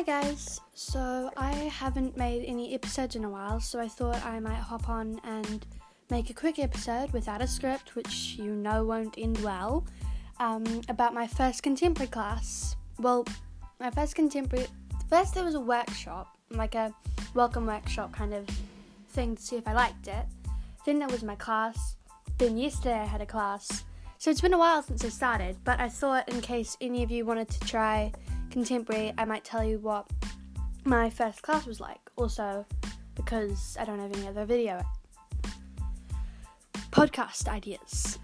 Hi guys! So I haven't made any episodes in a while, so I thought I might hop on and make a quick episode without a script, which you know won't end well, um, about my first contemporary class. Well, my first contemporary. First, there was a workshop, like a welcome workshop kind of thing to see if I liked it. Then there was my class. Then yesterday I had a class. So it's been a while since I started, but I thought in case any of you wanted to try contemporary, I might tell you what my first class was like. Also, because I don't have any other video podcast ideas.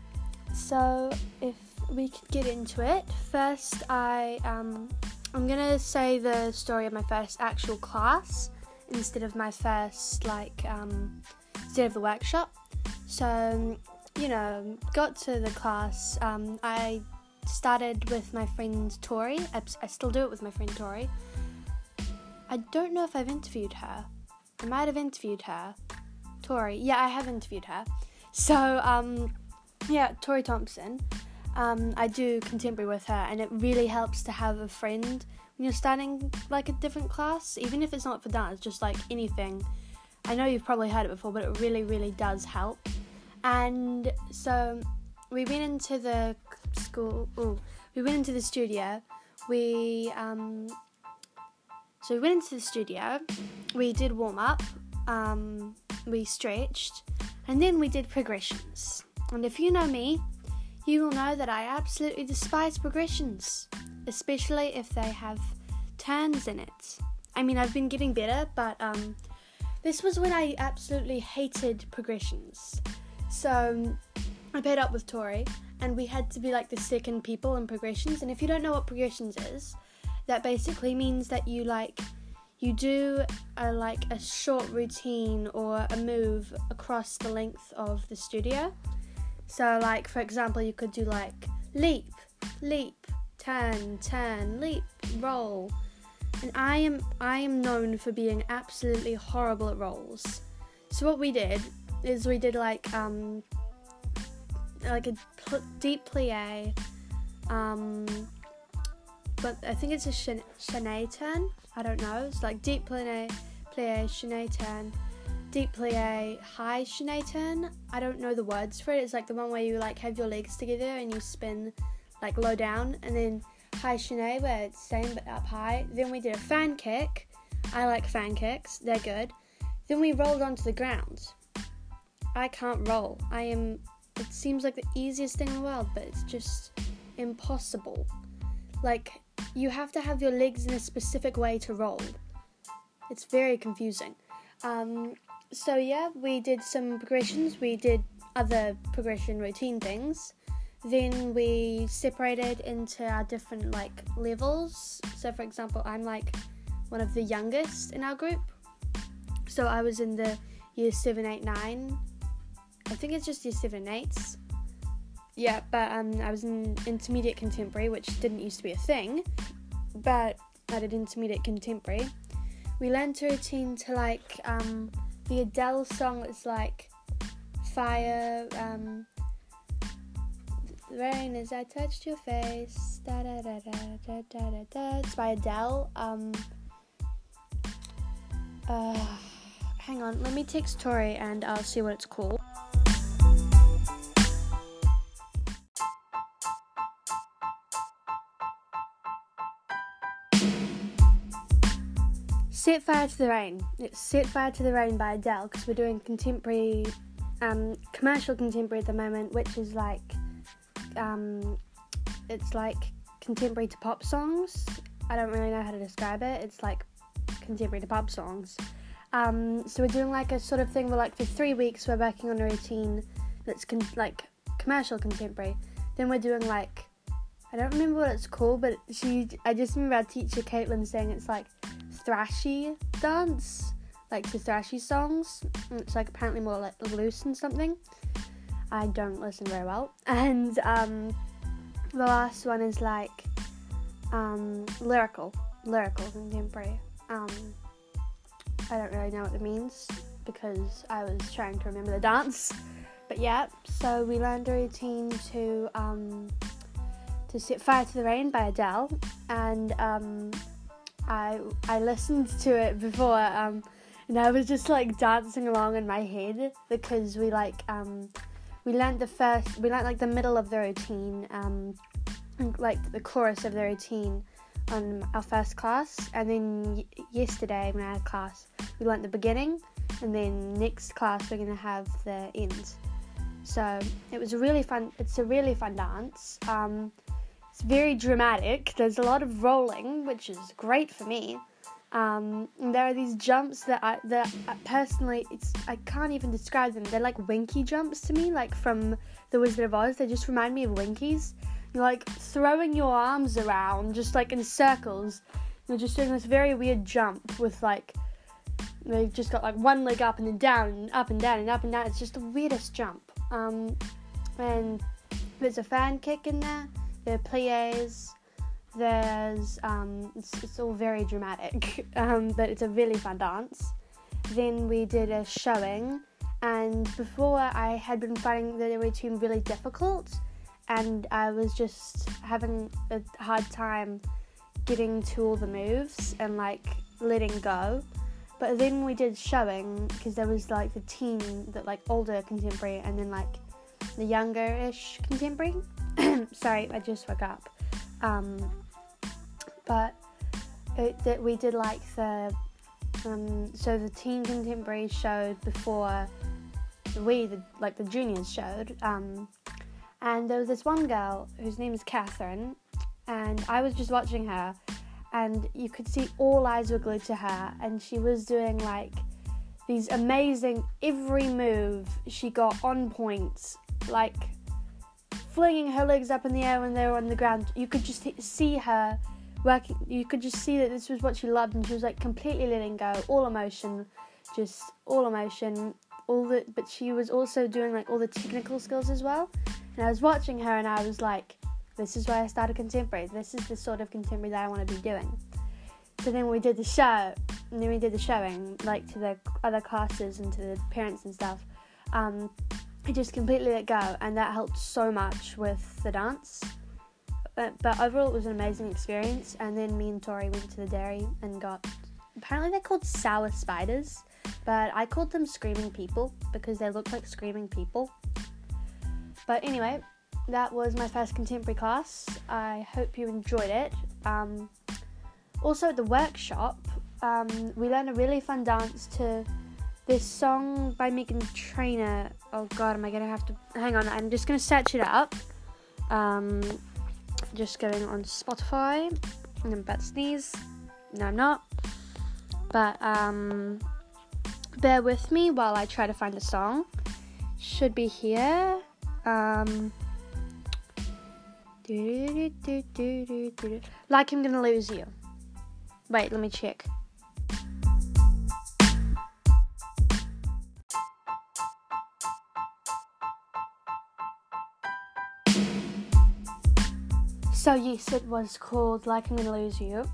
So, if we could get into it, first I um, I'm gonna say the story of my first actual class instead of my first like um, instead of the workshop. So, you know, got to the class. Um, I started with my friend Tori. I, I still do it with my friend Tori. I don't know if I've interviewed her. I might have interviewed her. Tori. Yeah, I have interviewed her. So, um, yeah, Tori Thompson. Um, I do contemporary with her, and it really helps to have a friend when you're starting like a different class, even if it's not for dance, just like anything. I know you've probably heard it before, but it really, really does help. And so we went into the school. Ooh, we went into the studio. We um, so we went into the studio. We did warm up. Um, we stretched, and then we did progressions. And if you know me, you will know that I absolutely despise progressions, especially if they have turns in it. I mean, I've been getting better, but um, this was when I absolutely hated progressions. So I paired up with Tori, and we had to be like the second people in progressions. And if you don't know what progressions is, that basically means that you like you do a like a short routine or a move across the length of the studio. So like for example, you could do like leap, leap, turn, turn, leap, roll. And I am I am known for being absolutely horrible at rolls. So what we did is we did like um like a pl- deep plie, um, but I think it's a ch- chaîné turn. I don't know. It's like deep plie, plie, chaîné turn, deep plie, high chaîné turn. I don't know the words for it. It's like the one where you like have your legs together and you spin like low down, and then high chaîné where it's same but up high. Then we did a fan kick. I like fan kicks. They're good. Then we rolled onto the ground. I can't roll. I am it seems like the easiest thing in the world, but it's just impossible. Like, you have to have your legs in a specific way to roll. It's very confusing. Um, so, yeah, we did some progressions, we did other progression routine things. Then we separated into our different like levels. So, for example, I'm like one of the youngest in our group. So, I was in the year 7, 8, 9 I think it's just year seven eights. Yeah, but um, I was in intermediate contemporary, which didn't used to be a thing, but I did intermediate contemporary. We learned to routine to like um, the Adele song that's like fire. Um, rain as I touched your face. Da da da da da da da da. It's by Adele. Um. Uh, hang on, let me text Tori and I'll see what it's called. Set Fire to the Rain. It's Set Fire to the Rain by Adele because we're doing contemporary, um, commercial contemporary at the moment, which is like, um, it's like contemporary to pop songs. I don't really know how to describe it. It's like contemporary to pop songs. Um, so we're doing like a sort of thing where like for three weeks we're working on a routine that's con- like commercial contemporary. Then we're doing like I don't remember what it's called, but she I just remember our teacher Caitlin saying it's like thrashy dance, like to thrashy songs. It's like apparently more like loose and something. I don't listen very well. And um, the last one is like um, lyrical, lyrical contemporary. Um, I don't really know what it means because I was trying to remember the dance. But yeah, so we learned a routine to um, to set fire to the rain by Adele, and um, I I listened to it before, um, and I was just like dancing along in my head because we like um, we learned the first we learned like the middle of the routine, um, like the chorus of the routine on our first class, and then y- yesterday when I had class, we learnt the beginning, and then next class we're gonna have the end. So it was a really fun. It's a really fun dance. Um, it's very dramatic. There's a lot of rolling, which is great for me. Um, there are these jumps that I that I personally it's I can't even describe them. They're like winky jumps to me, like from The Wizard of Oz. They just remind me of winkies. You're like throwing your arms around just like in circles. You're just doing this very weird jump with like they've just got like one leg up and then down and up and down and up and down. It's just the weirdest jump. Um, and there's a fan kick in there. Are plies. There's um, it's, it's all very dramatic, um, but it's a really fun dance. Then we did a showing, and before I had been finding the routine really difficult, and I was just having a hard time getting to all the moves and like letting go. But then we did showing because there was like the teen, that like older contemporary, and then like the younger-ish contemporary. Sorry, I just woke up. Um, but it, that we did like the um, so the teen contemporary showed before we the like the juniors showed. Um, and there was this one girl whose name is Catherine, and I was just watching her and you could see all eyes were glued to her and she was doing like these amazing every move she got on point like flinging her legs up in the air when they were on the ground you could just see her working you could just see that this was what she loved and she was like completely letting go all emotion just all emotion all the but she was also doing like all the technical skills as well and i was watching her and i was like this is why I started contemporary. This is the sort of contemporary that I want to be doing. So then we did the show, and then we did the showing, like to the other classes and to the parents and stuff. Um, I just completely let go, and that helped so much with the dance. But, but overall, it was an amazing experience. And then me and Tori went to the dairy and got apparently they're called sour spiders, but I called them screaming people because they look like screaming people. But anyway, that was my first contemporary class. I hope you enjoyed it. Um, also, at the workshop, um, we learned a really fun dance to this song by Meghan Trainor. Oh god, am I gonna have to hang on? I'm just gonna search it up. Um, just going on Spotify. I'm about to sneeze. No, I'm not. But um, bear with me while I try to find the song. Should be here. Um, like I'm gonna lose you. Wait, let me check. So yes, it was called Like I'm Gonna Lose You.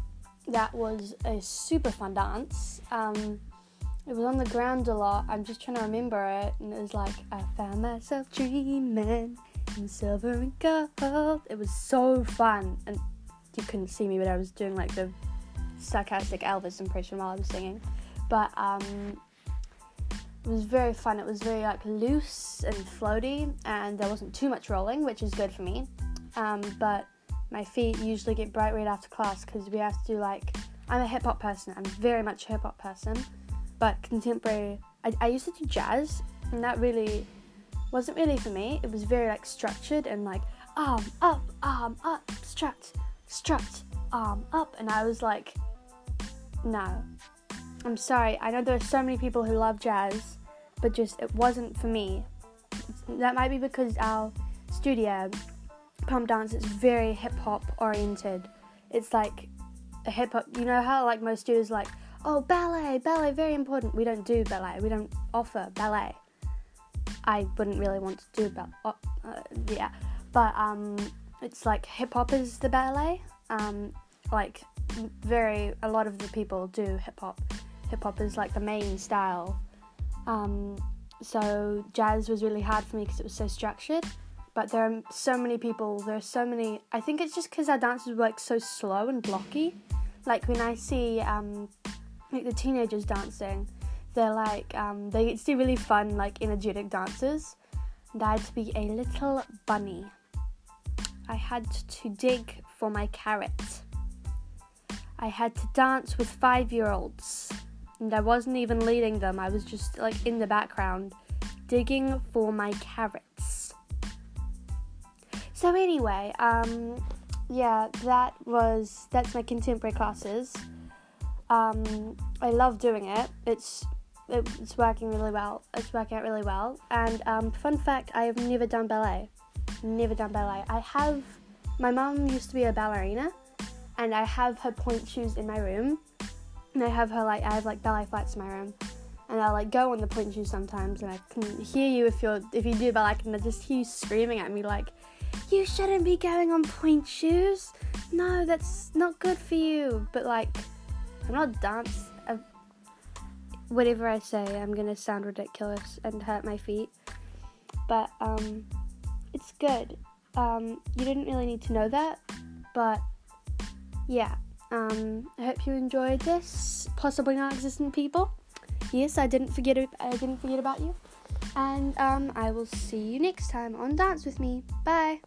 That was a super fun dance. Um, it was on the ground a lot. I'm just trying to remember it, and it was like I found myself dreaming in silver and gold. It was so fun, and you couldn't see me, but I was doing like the sarcastic Elvis impression while I was singing. But um, it was very fun. It was very like loose and floaty, and there wasn't too much rolling, which is good for me. Um, but my feet usually get bright red after class because we have to do like I'm a hip hop person. I'm very much a hip hop person, but contemporary. I, I used to do jazz, and that really wasn't really for me. It was very like structured and like arm up, arm up, strut, strut, arm um, up, and I was like, no. I'm sorry. I know there are so many people who love jazz, but just it wasn't for me. That might be because our studio, Pump Dance, is very hip hop oriented. It's like a hip hop. You know how like most studios like, oh ballet, ballet, very important. We don't do ballet. We don't offer ballet. I wouldn't really want to do about uh, uh, yeah, but um, it's like hip hop is the ballet. Um, like very a lot of the people do hip hop. Hip hop is like the main style. Um, so jazz was really hard for me because it was so structured. But there are so many people. There are so many. I think it's just because our dances were like so slow and blocky. like when I see um, like the teenagers dancing, they're like um, they do really fun, like energetic dances. And I had to be a little bunny. I had to dig for my carrot. I had to dance with five year olds. And I wasn't even leading them, I was just like in the background digging for my carrots. So, anyway, um, yeah, that was that's my contemporary classes. Um, I love doing it. It's it's working really well. It's working out really well. And um, fun fact, I have never done ballet. Never done ballet. I have. My mum used to be a ballerina, and I have her pointe shoes in my room. And I have her like I have like ballet flats in my room, and I like go on the pointe shoes sometimes, and I can hear you if you're if you do ballet, and I just hear you screaming at me like, "You shouldn't be going on pointe shoes. No, that's not good for you." But like, I'm not dance. Uh, whatever I say, I'm gonna sound ridiculous and hurt my feet. But um, it's good. Um, you didn't really need to know that, but yeah. Um, I hope you enjoyed this. Possibly non-existent people. Yes, I didn't forget. I didn't forget about you. And um, I will see you next time on Dance with Me. Bye.